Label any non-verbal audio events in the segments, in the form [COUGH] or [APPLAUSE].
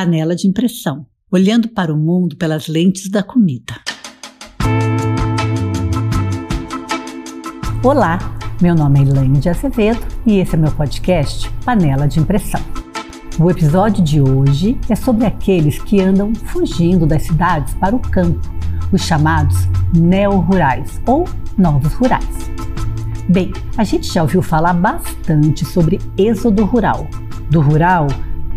Panela de impressão, olhando para o mundo pelas lentes da comida. Olá, meu nome é Elaine de Azevedo e esse é meu podcast Panela de Impressão. O episódio de hoje é sobre aqueles que andam fugindo das cidades para o campo, os chamados neo-rurais ou novos rurais. Bem, a gente já ouviu falar bastante sobre êxodo rural, do rural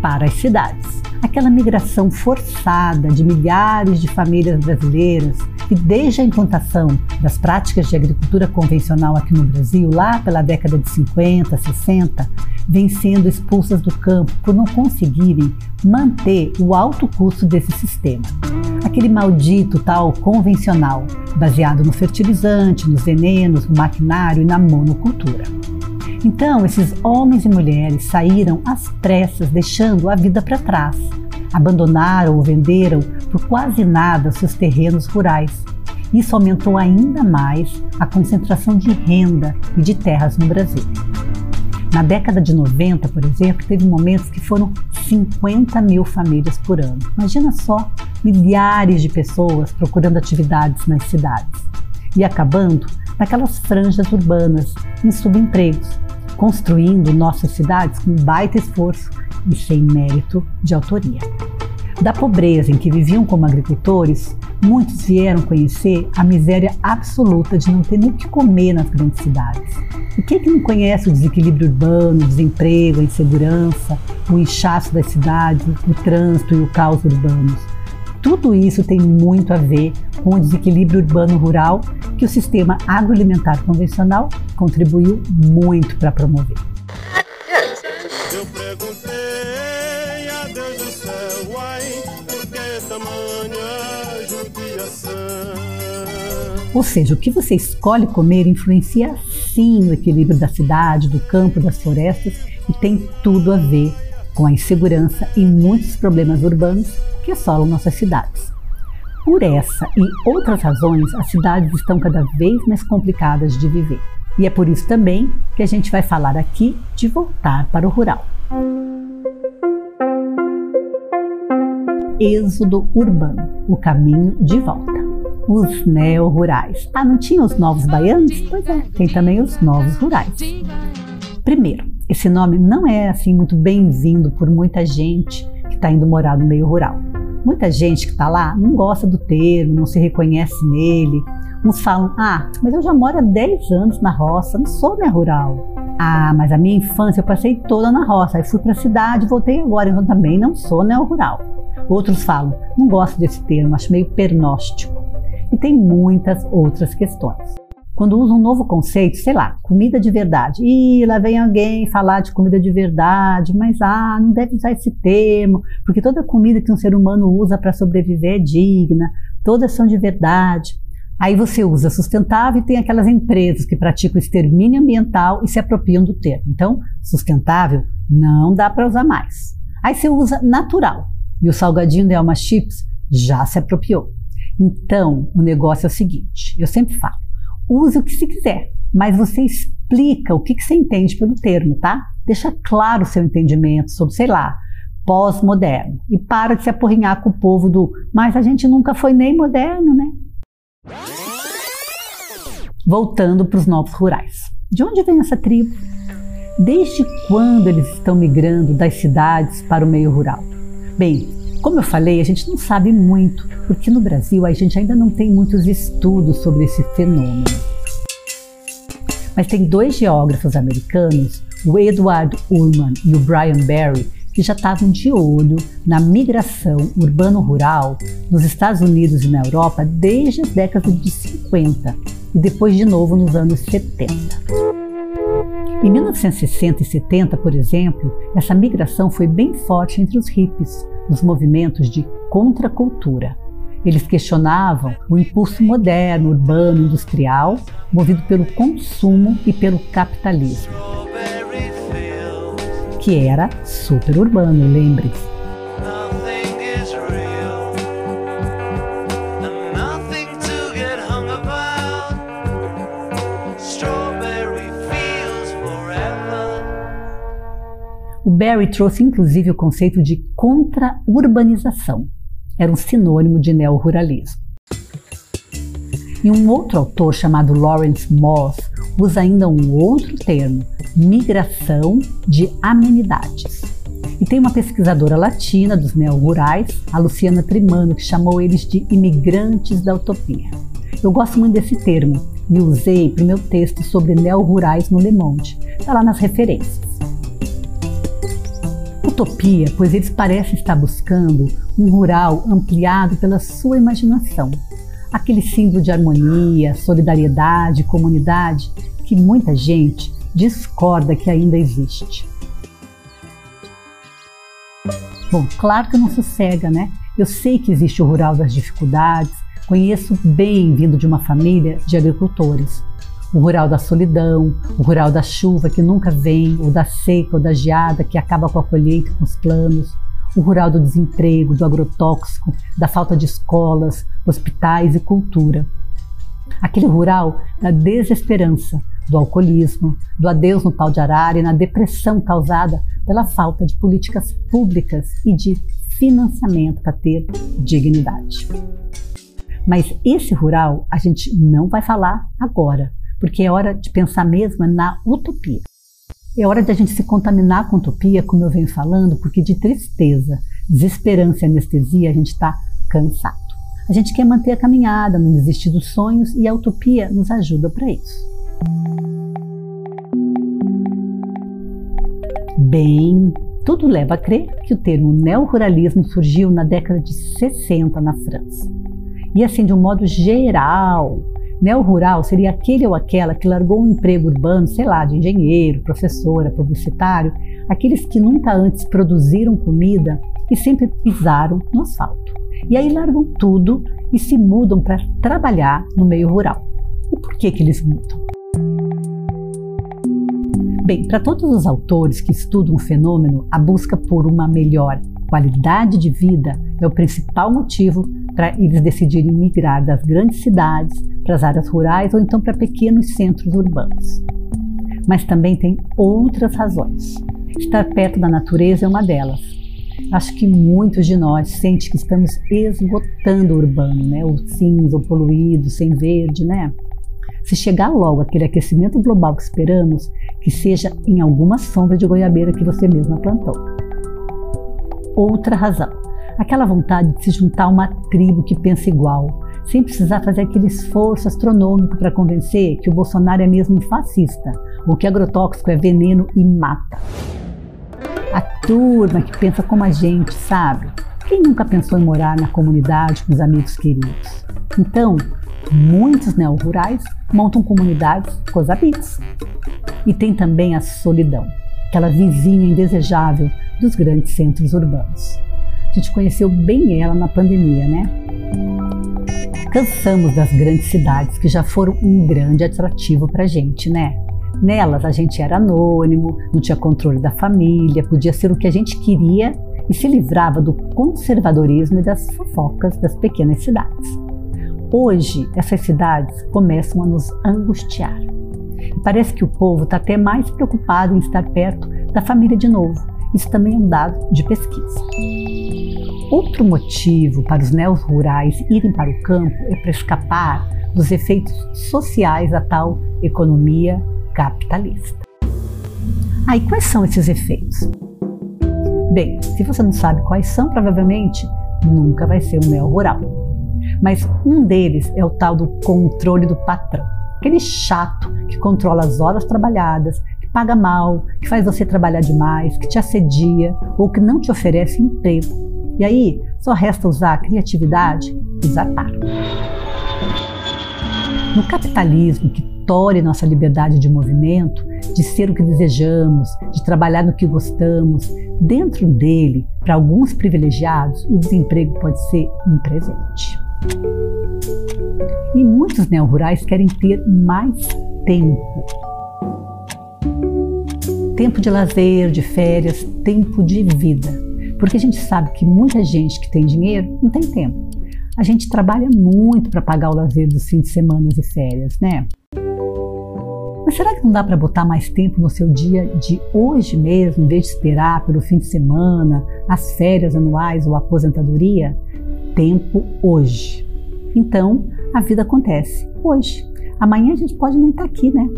para as cidades. Aquela migração forçada de milhares de famílias brasileiras que, desde a implantação das práticas de agricultura convencional aqui no Brasil, lá pela década de 50, 60, vêm sendo expulsas do campo por não conseguirem manter o alto custo desse sistema aquele maldito tal convencional, baseado no fertilizante, nos venenos, no maquinário e na monocultura. Então, esses homens e mulheres saíram às pressas, deixando a vida para trás. Abandonaram ou venderam por quase nada seus terrenos rurais. Isso aumentou ainda mais a concentração de renda e de terras no Brasil. Na década de 90, por exemplo, teve momentos que foram 50 mil famílias por ano. Imagina só, milhares de pessoas procurando atividades nas cidades e acabando naquelas franjas urbanas, em subempregos, construindo nossas cidades com baita esforço e sem mérito de autoria. Da pobreza em que viviam como agricultores, muitos vieram conhecer a miséria absoluta de não ter nem o que comer nas grandes cidades. E quem que não conhece o desequilíbrio urbano, o desemprego, a insegurança, o inchaço das cidades, o trânsito e o caos urbanos? Tudo isso tem muito a ver com o desequilíbrio urbano-rural que o sistema agroalimentar convencional contribuiu muito para promover. Eu perguntei a Deus do céu, ai, por que tamanha judiação? Ou seja, o que você escolhe comer influencia sim o equilíbrio da cidade, do campo, das florestas e tem tudo a ver com a insegurança e muitos problemas urbanos que assolam nossas cidades. Por essa e outras razões, as cidades estão cada vez mais complicadas de viver. E é por isso também que a gente vai falar aqui de voltar para o rural. Êxodo urbano, o caminho de volta. Os neo-rurais. Ah, não tinha os novos baianos? Pois é, tem também os novos rurais. Primeiro, esse nome não é assim muito bem-vindo por muita gente que está indo morar no meio rural. Muita gente que está lá não gosta do termo, não se reconhece nele. Uns falam: Ah, mas eu já moro há 10 anos na roça, não sou meio rural. Ah, mas a minha infância eu passei toda na roça, aí fui para a cidade, voltei agora, então também não sou neo-rural. Outros falam: Não gosto desse termo, acho meio pernóstico. E tem muitas outras questões quando usa um novo conceito, sei lá, comida de verdade. E lá vem alguém falar de comida de verdade, mas ah, não deve usar esse termo, porque toda comida que um ser humano usa para sobreviver é digna, todas são de verdade. Aí você usa sustentável e tem aquelas empresas que praticam extermínio ambiental e se apropriam do termo. Então, sustentável não dá para usar mais. Aí você usa natural e o salgadinho de Alma Chips já se apropriou. Então, o negócio é o seguinte: eu sempre falo, use o que se quiser, mas você explica o que, que você entende pelo termo, tá? Deixa claro o seu entendimento sobre, sei lá, pós-moderno. E para de se apurrinhar com o povo do mas a gente nunca foi nem moderno, né? Voltando para os novos rurais. De onde vem essa tribo? Desde quando eles estão migrando das cidades para o meio rural? Bem, como eu falei, a gente não sabe muito, porque no Brasil a gente ainda não tem muitos estudos sobre esse fenômeno. Mas tem dois geógrafos americanos, o Edward Ullman e o Brian Barry, que já estavam de olho na migração urbano-rural nos Estados Unidos e na Europa desde as décadas de 50 e depois de novo nos anos 70. Em 1960 e 70, por exemplo, essa migração foi bem forte entre os hippies, nos movimentos de contracultura. Eles questionavam o impulso moderno, urbano, industrial, movido pelo consumo e pelo capitalismo, que era super urbano, lembre-se. Barry trouxe inclusive o conceito de contra-urbanização. Era um sinônimo de neoruralismo. E um outro autor chamado Lawrence Moss usa ainda um outro termo, migração de amenidades. E tem uma pesquisadora latina dos neo-rurais, a Luciana Trimano, que chamou eles de imigrantes da utopia. Eu gosto muito desse termo e usei para o meu texto sobre neo-rurais no Le Monde. Está lá nas referências. Utopia, pois eles parecem estar buscando um rural ampliado pela sua imaginação. Aquele símbolo de harmonia, solidariedade, comunidade que muita gente discorda que ainda existe. Bom, claro que não sossega, né? Eu sei que existe o rural das dificuldades, conheço bem vindo de uma família de agricultores. O rural da solidão, o rural da chuva que nunca vem, ou da seca ou da geada que acaba com a colheita com os planos, o rural do desemprego, do agrotóxico, da falta de escolas, hospitais e cultura. Aquele rural da desesperança, do alcoolismo, do adeus no pau de arara e na depressão causada pela falta de políticas públicas e de financiamento para ter dignidade. Mas esse rural a gente não vai falar agora, porque é hora de pensar mesmo na utopia. É hora de a gente se contaminar com utopia, como eu venho falando, porque de tristeza, desesperança e anestesia a gente está cansado. A gente quer manter a caminhada, não desistir dos sonhos e a utopia nos ajuda para isso. Bem, tudo leva a crer que o termo neoruralismo surgiu na década de 60 na França. E assim, de um modo geral, neo-rural seria aquele ou aquela que largou um emprego urbano, sei lá, de engenheiro, professora, publicitário, aqueles que nunca antes produziram comida e sempre pisaram no asfalto. E aí largam tudo e se mudam para trabalhar no meio rural. E por que, que eles mudam? Bem, para todos os autores que estudam o fenômeno, a busca por uma melhor qualidade de vida é o principal motivo para eles decidirem migrar das grandes cidades para as áreas rurais ou então para pequenos centros urbanos. Mas também tem outras razões. Estar perto da natureza é uma delas. Acho que muitos de nós sentem que estamos esgotando o urbano, né? O cinza, o poluído, sem verde, né? Se chegar logo aquele aquecimento global que esperamos, que seja em alguma sombra de goiabeira que você mesma plantou. Outra razão, aquela vontade de se juntar a uma tribo que pensa igual, sem precisar fazer aquele esforço astronômico para convencer que o Bolsonaro é mesmo fascista, ou que agrotóxico é veneno e mata. A turma que pensa como a gente, sabe? Quem nunca pensou em morar na comunidade com os amigos queridos? Então, muitos neo-rurais montam comunidades com os amigos. E tem também a solidão, aquela vizinha indesejável dos grandes centros urbanos. A gente conheceu bem ela na pandemia, né? Cansamos das grandes cidades que já foram um grande atrativo para gente, né? Nelas a gente era anônimo, não tinha controle da família, podia ser o que a gente queria e se livrava do conservadorismo e das fofocas das pequenas cidades. Hoje, essas cidades começam a nos angustiar. E parece que o povo está até mais preocupado em estar perto da família de novo. Isso também é um dado de pesquisa. Outro motivo para os neos rurais irem para o campo é para escapar dos efeitos sociais da tal economia capitalista. Aí, ah, quais são esses efeitos? Bem, se você não sabe quais são, provavelmente nunca vai ser um neo rural. Mas um deles é o tal do controle do patrão. Aquele chato que controla as horas trabalhadas, que paga mal, que faz você trabalhar demais, que te assedia ou que não te oferece emprego. E aí só resta usar a criatividade e zarpar. No capitalismo que tolhe nossa liberdade de movimento, de ser o que desejamos, de trabalhar no que gostamos, dentro dele, para alguns privilegiados, o desemprego pode ser um presente. E muitos neo-rurais querem ter mais tempo. Tempo de lazer, de férias, tempo de vida. Porque a gente sabe que muita gente que tem dinheiro não tem tempo. A gente trabalha muito para pagar o lazer dos fins de semana e férias, né? Mas será que não dá para botar mais tempo no seu dia de hoje mesmo, em vez de esperar pelo fim de semana, as férias anuais ou a aposentadoria? Tempo hoje. Então, a vida acontece hoje. Amanhã a gente pode nem estar tá aqui, né?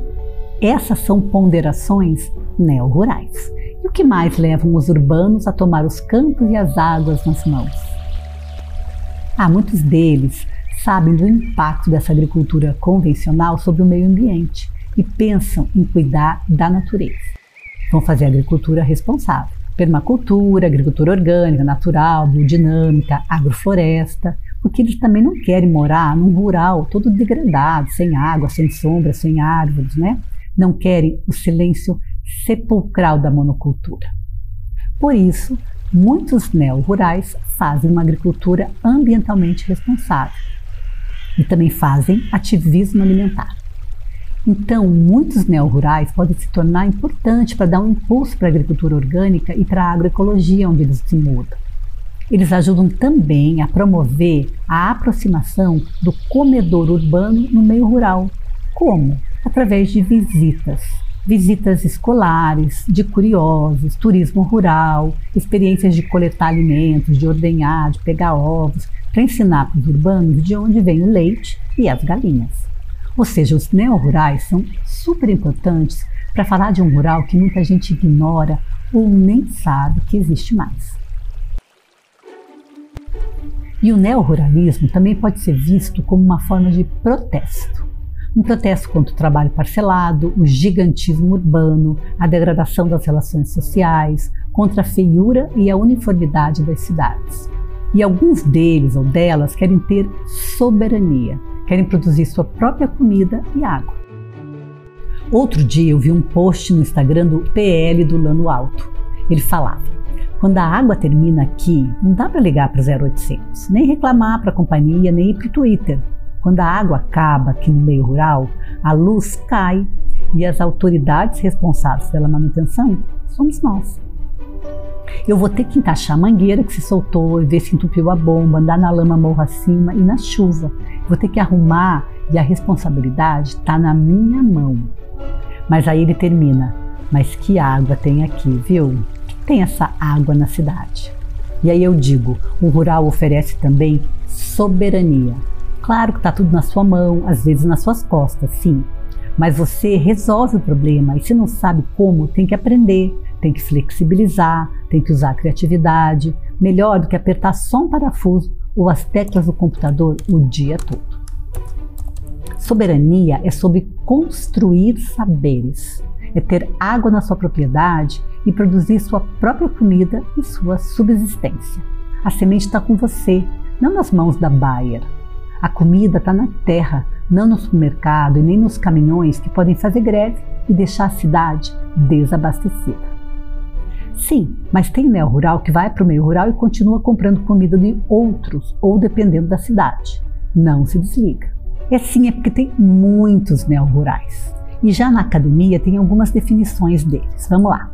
Essas são ponderações neo-rurais. E o que mais levam os urbanos a tomar os campos e as águas nas mãos? Ah, muitos deles sabem do impacto dessa agricultura convencional sobre o meio ambiente e pensam em cuidar da natureza. Vão fazer agricultura responsável. Permacultura, agricultura orgânica, natural, biodinâmica, agrofloresta, porque eles também não querem morar num rural todo degradado, sem água, sem sombra, sem árvores, né? Não querem o silêncio sepulcral da monocultura. Por isso, muitos neo-rurais fazem uma agricultura ambientalmente responsável e também fazem ativismo alimentar. Então, muitos neo-rurais podem se tornar importantes para dar um impulso para a agricultura orgânica e para a agroecologia onde eles se mudam. Eles ajudam também a promover a aproximação do comedor urbano no meio rural. Como? Através de visitas. Visitas escolares, de curiosos, turismo rural, experiências de coletar alimentos, de ordenhar, de pegar ovos, para ensinar para os urbanos de onde vem o leite e as galinhas. Ou seja, os neo-rurais são super importantes para falar de um rural que muita gente ignora ou nem sabe que existe mais. E o neoruralismo também pode ser visto como uma forma de protesto. Um protesto contra o trabalho parcelado, o gigantismo urbano, a degradação das relações sociais, contra a feiura e a uniformidade das cidades. E alguns deles ou delas querem ter soberania, querem produzir sua própria comida e água. Outro dia eu vi um post no Instagram do PL do Lano Alto. Ele falava: quando a água termina aqui, não dá para ligar para o 0800, nem reclamar para a companhia, nem ir para o Twitter. Quando a água acaba aqui no meio rural, a luz cai e as autoridades responsáveis pela manutenção somos nós. Eu vou ter que encaixar a mangueira que se soltou e ver se entupiu a bomba, andar na lama morro acima e na chuva. Vou ter que arrumar e a responsabilidade está na minha mão. Mas aí ele termina. Mas que água tem aqui, viu? Que tem essa água na cidade? E aí eu digo, o rural oferece também soberania. Claro que está tudo na sua mão, às vezes nas suas costas, sim. Mas você resolve o problema e se não sabe como, tem que aprender, tem que flexibilizar, tem que usar criatividade, melhor do que apertar só um parafuso ou as teclas do computador o dia todo. Soberania é sobre construir saberes, é ter água na sua propriedade e produzir sua própria comida e sua subsistência. A semente está com você, não nas mãos da Bayer. A comida está na terra, não no supermercado e nem nos caminhões que podem fazer greve e deixar a cidade desabastecida. Sim, mas tem neo rural que vai para o meio rural e continua comprando comida de outros ou dependendo da cidade. Não se desliga. E assim é porque tem muitos neo rurais. E já na academia tem algumas definições deles. Vamos lá.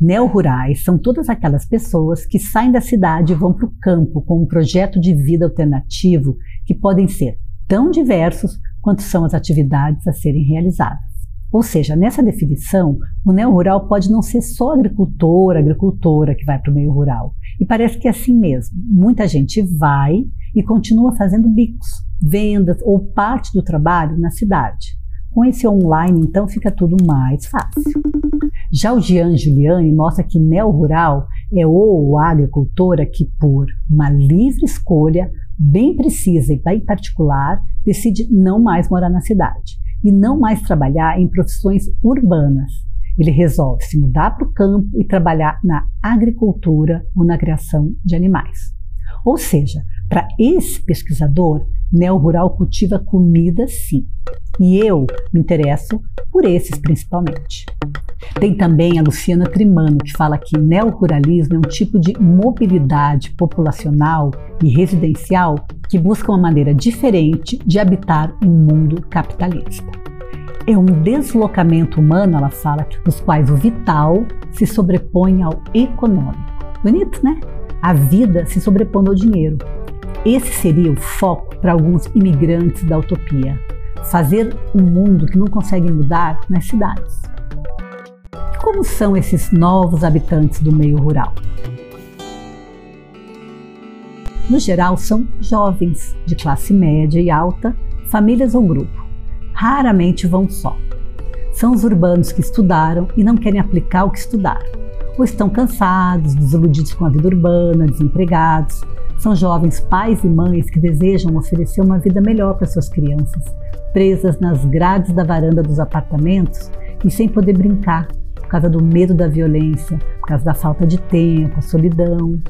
Neo-rurais são todas aquelas pessoas que saem da cidade e vão para o campo com um projeto de vida alternativo que podem ser tão diversos quanto são as atividades a serem realizadas. Ou seja, nessa definição, o neo-rural pode não ser só agricultor, agricultora que vai para o meio rural. E parece que é assim mesmo. Muita gente vai e continua fazendo bicos, vendas ou parte do trabalho na cidade. Com esse online, então, fica tudo mais fácil. Já o Jean Giuliani mostra que neo-rural é ou a agricultora que, por uma livre escolha, bem precisa e bem particular, decide não mais morar na cidade e não mais trabalhar em profissões urbanas. Ele resolve se mudar para o campo e trabalhar na agricultura ou na criação de animais. Ou seja, para esse pesquisador, neo-rural cultiva comida sim. E eu me interesso por esses principalmente. Tem também a Luciana Trimano, que fala que neo-ruralismo é um tipo de mobilidade populacional e residencial que busca uma maneira diferente de habitar um mundo capitalista. É um deslocamento humano, ela fala, nos quais o vital se sobrepõe ao econômico. Bonito, né? A vida se sobrepondo ao dinheiro. Esse seria o foco para alguns imigrantes da utopia. Fazer um mundo que não consegue mudar nas cidades. E como são esses novos habitantes do meio rural? No geral, são jovens de classe média e alta, famílias ou grupo. Raramente vão só. São os urbanos que estudaram e não querem aplicar o que estudaram. Ou estão cansados, desiludidos com a vida urbana, desempregados. São jovens pais e mães que desejam oferecer uma vida melhor para suas crianças, presas nas grades da varanda dos apartamentos e sem poder brincar por causa do medo da violência, por causa da falta de tempo, a solidão.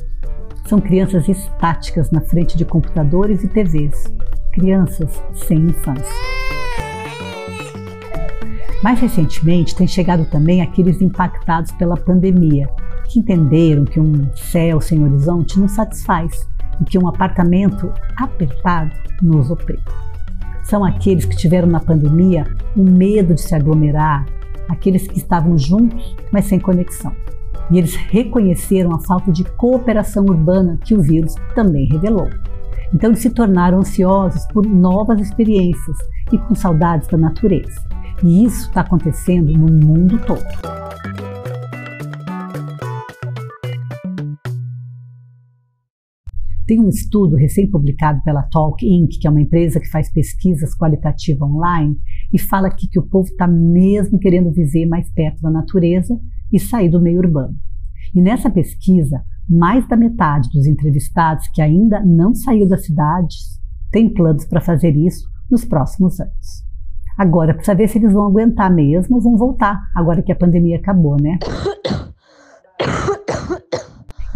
São crianças estáticas na frente de computadores e TVs, crianças sem infância. Mais recentemente, têm chegado também aqueles impactados pela pandemia, que entenderam que um céu sem horizonte não satisfaz e que um apartamento apertado nos oprime. São aqueles que tiveram na pandemia o medo de se aglomerar, aqueles que estavam juntos, mas sem conexão e eles reconheceram a falta de cooperação urbana que o vírus também revelou. Então eles se tornaram ansiosos por novas experiências e com saudades da natureza. E isso está acontecendo no mundo todo. Tem um estudo recém-publicado pela Talk Inc., que é uma empresa que faz pesquisas qualitativas online, e fala aqui que o povo está mesmo querendo viver mais perto da natureza e sair do meio urbano. E nessa pesquisa, mais da metade dos entrevistados que ainda não saiu das cidades tem planos para fazer isso nos próximos anos. Agora, precisa ver se eles vão aguentar mesmo ou vão voltar, agora que a pandemia acabou, né? [LAUGHS]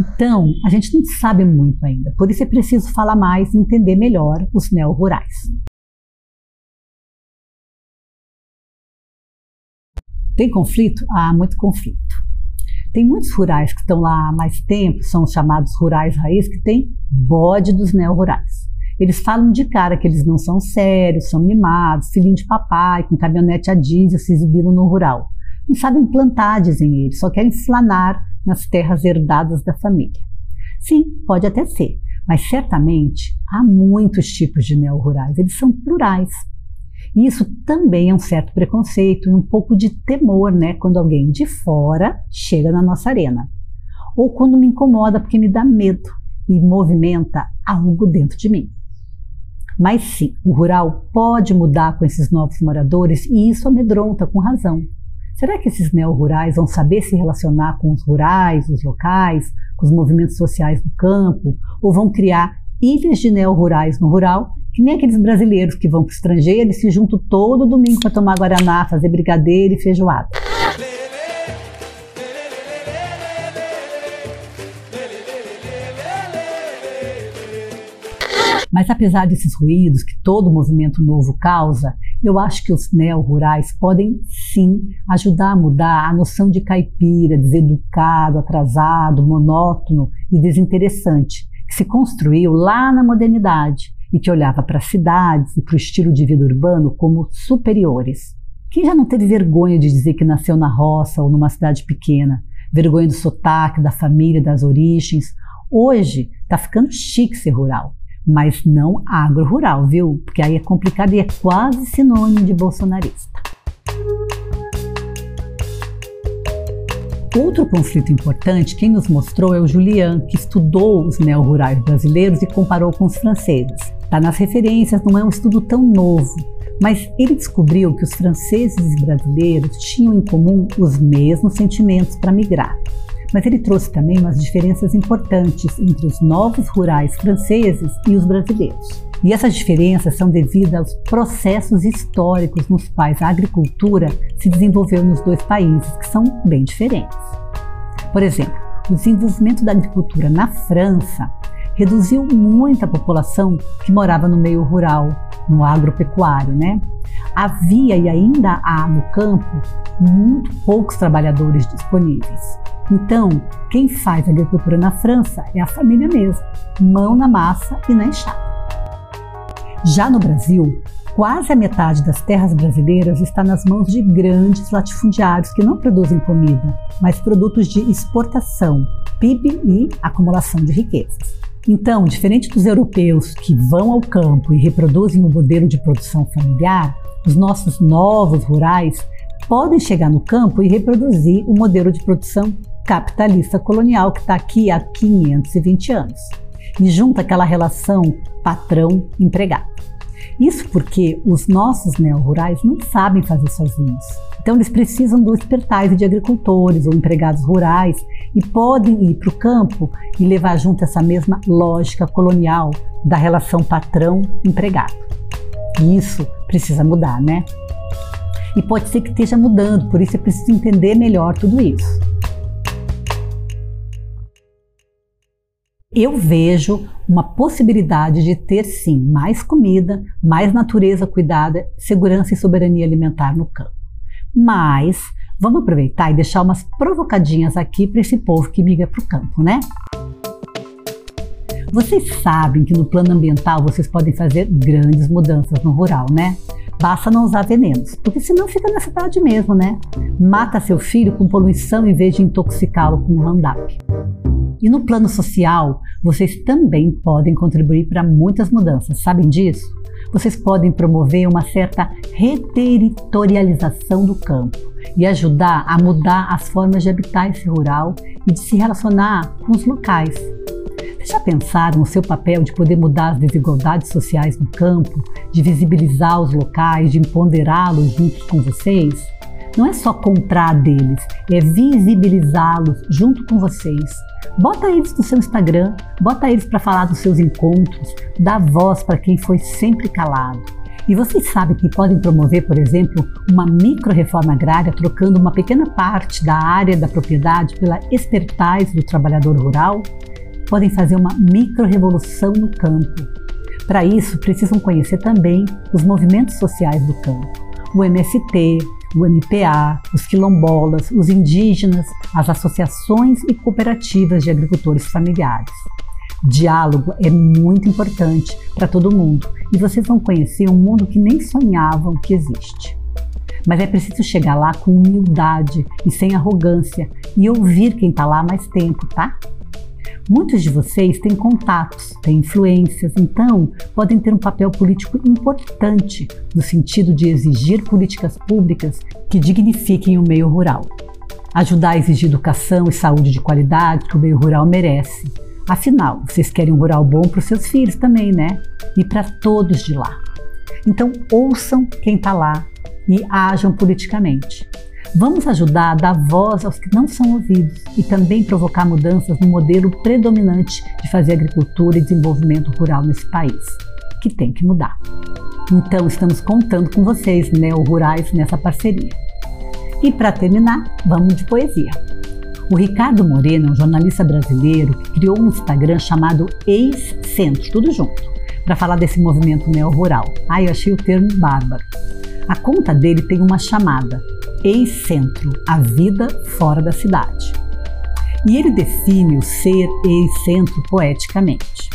Então, a gente não sabe muito ainda, por isso é preciso falar mais e entender melhor os neo-rurais. Tem conflito? Há muito conflito. Tem muitos rurais que estão lá há mais tempo, são os chamados rurais raiz, que tem bode dos neo-rurais. Eles falam de cara que eles não são sérios, são mimados, filhinho de papai, com caminhonete a diesel se exibindo no rural. Não sabem plantar, dizem eles, só querem flanar nas terras herdadas da família. Sim, pode até ser, mas certamente há muitos tipos de neo-rurais, eles são plurais. E isso também é um certo preconceito e um pouco de temor, né, quando alguém de fora chega na nossa arena. Ou quando me incomoda porque me dá medo e movimenta algo dentro de mim. Mas sim, o rural pode mudar com esses novos moradores e isso amedronta com razão. Será que esses neo-rurais vão saber se relacionar com os rurais, os locais, com os movimentos sociais do campo? Ou vão criar ilhas de neo-rurais no rural que nem aqueles brasileiros que vão para o estrangeiro e se juntam todo domingo para tomar guaraná, fazer brigadeiro e feijoada. Mas apesar desses ruídos que todo movimento novo causa, eu acho que os neo-rurais podem sim ajudar a mudar a noção de caipira, deseducado, atrasado, monótono e desinteressante, que se construiu lá na modernidade e que olhava para as cidades e para o estilo de vida urbano como superiores. Quem já não teve vergonha de dizer que nasceu na roça ou numa cidade pequena? Vergonha do sotaque, da família, das origens? Hoje está ficando chique ser rural, mas não agro-rural, viu? Porque aí é complicado e é quase sinônimo de bolsonarista. Outro conflito importante, quem nos mostrou é o Julian, que estudou os neo-rurais brasileiros e comparou com os franceses. Está nas referências, não é um estudo tão novo, mas ele descobriu que os franceses e brasileiros tinham em comum os mesmos sentimentos para migrar. Mas ele trouxe também umas diferenças importantes entre os novos rurais franceses e os brasileiros. E essas diferenças são devidas aos processos históricos nos quais a agricultura se desenvolveu nos dois países, que são bem diferentes. Por exemplo, o desenvolvimento da agricultura na França reduziu muito a população que morava no meio rural, no agropecuário, né? Havia e ainda há no campo muito poucos trabalhadores disponíveis. Então, quem faz agricultura na França é a família mesmo, mão na massa e na enxada. Já no Brasil, quase a metade das terras brasileiras está nas mãos de grandes latifundiários que não produzem comida, mas produtos de exportação, PIB e acumulação de riquezas. Então, diferente dos europeus que vão ao campo e reproduzem o modelo de produção familiar, os nossos novos rurais podem chegar no campo e reproduzir o modelo de produção capitalista colonial que está aqui há 520 anos. E junta aquela relação patrão-empregado. Isso porque os nossos neo-rurais não sabem fazer sozinhos. Então eles precisam do expertise de agricultores ou empregados rurais e podem ir para o campo e levar junto essa mesma lógica colonial da relação patrão-empregado. E isso precisa mudar, né? E pode ser que esteja mudando, por isso é preciso entender melhor tudo isso. Eu vejo uma possibilidade de ter sim mais comida, mais natureza cuidada, segurança e soberania alimentar no campo. Mas vamos aproveitar e deixar umas provocadinhas aqui para esse povo que migra para o campo, né? Vocês sabem que no plano ambiental vocês podem fazer grandes mudanças no rural, né? Basta não usar venenos, porque senão fica na cidade mesmo, né? Mata seu filho com poluição em vez de intoxicá-lo com Roundup. E no plano social, vocês também podem contribuir para muitas mudanças, sabem disso? Vocês podem promover uma certa reterritorialização do campo e ajudar a mudar as formas de habitar esse rural e de se relacionar com os locais. Vocês já pensaram no seu papel de poder mudar as desigualdades sociais no campo, de visibilizar os locais, de empoderá-los juntos com vocês? Não é só comprar deles, é visibilizá-los junto com vocês Bota eles no seu Instagram, bota eles para falar dos seus encontros, dá voz para quem foi sempre calado. E vocês sabem que podem promover, por exemplo, uma micro-reforma agrária trocando uma pequena parte da área da propriedade pela expertise do trabalhador rural? Podem fazer uma micro-revolução no campo. Para isso, precisam conhecer também os movimentos sociais do campo, o MST, o MPA, os quilombolas, os indígenas, as associações e cooperativas de agricultores familiares. Diálogo é muito importante para todo mundo e vocês vão conhecer um mundo que nem sonhavam que existe. Mas é preciso chegar lá com humildade e sem arrogância e ouvir quem está lá mais tempo, tá? Muitos de vocês têm contatos, têm influências, então podem ter um papel político importante no sentido de exigir políticas públicas que dignifiquem o meio rural. Ajudar a exigir educação e saúde de qualidade que o meio rural merece. Afinal, vocês querem um rural bom para os seus filhos também, né? E para todos de lá. Então, ouçam quem está lá e ajam politicamente. Vamos ajudar a dar voz aos que não são ouvidos e também provocar mudanças no modelo predominante de fazer agricultura e desenvolvimento rural nesse país, que tem que mudar. Então, estamos contando com vocês, neo-rurais, nessa parceria. E para terminar, vamos de poesia. O Ricardo Moreno é um jornalista brasileiro que criou um Instagram chamado Ex-Centro, tudo junto, para falar desse movimento neo-rural. Ah, eu achei o termo bárbaro. A conta dele tem uma chamada ex-centro, a vida fora da cidade. E ele define o ser ex-centro poeticamente.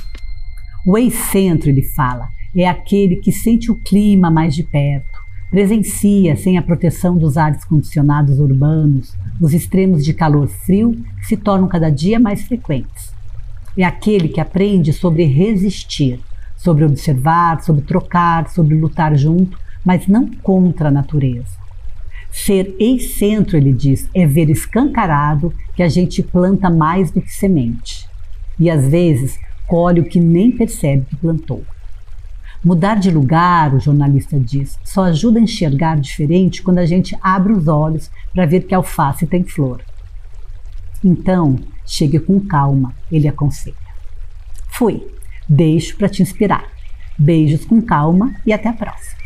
O ex-centro, ele fala, é aquele que sente o clima mais de perto, presencia, sem a proteção dos ares condicionados urbanos, os extremos de calor frio que se tornam cada dia mais frequentes. É aquele que aprende sobre resistir, sobre observar, sobre trocar, sobre lutar junto, mas não contra a natureza. Ser ex-centro, ele diz, é ver escancarado que a gente planta mais do que semente. E às vezes colhe o que nem percebe que plantou. Mudar de lugar, o jornalista diz, só ajuda a enxergar diferente quando a gente abre os olhos para ver que a alface tem flor. Então, chegue com calma, ele aconselha. Fui, deixo para te inspirar. Beijos com calma e até a próxima.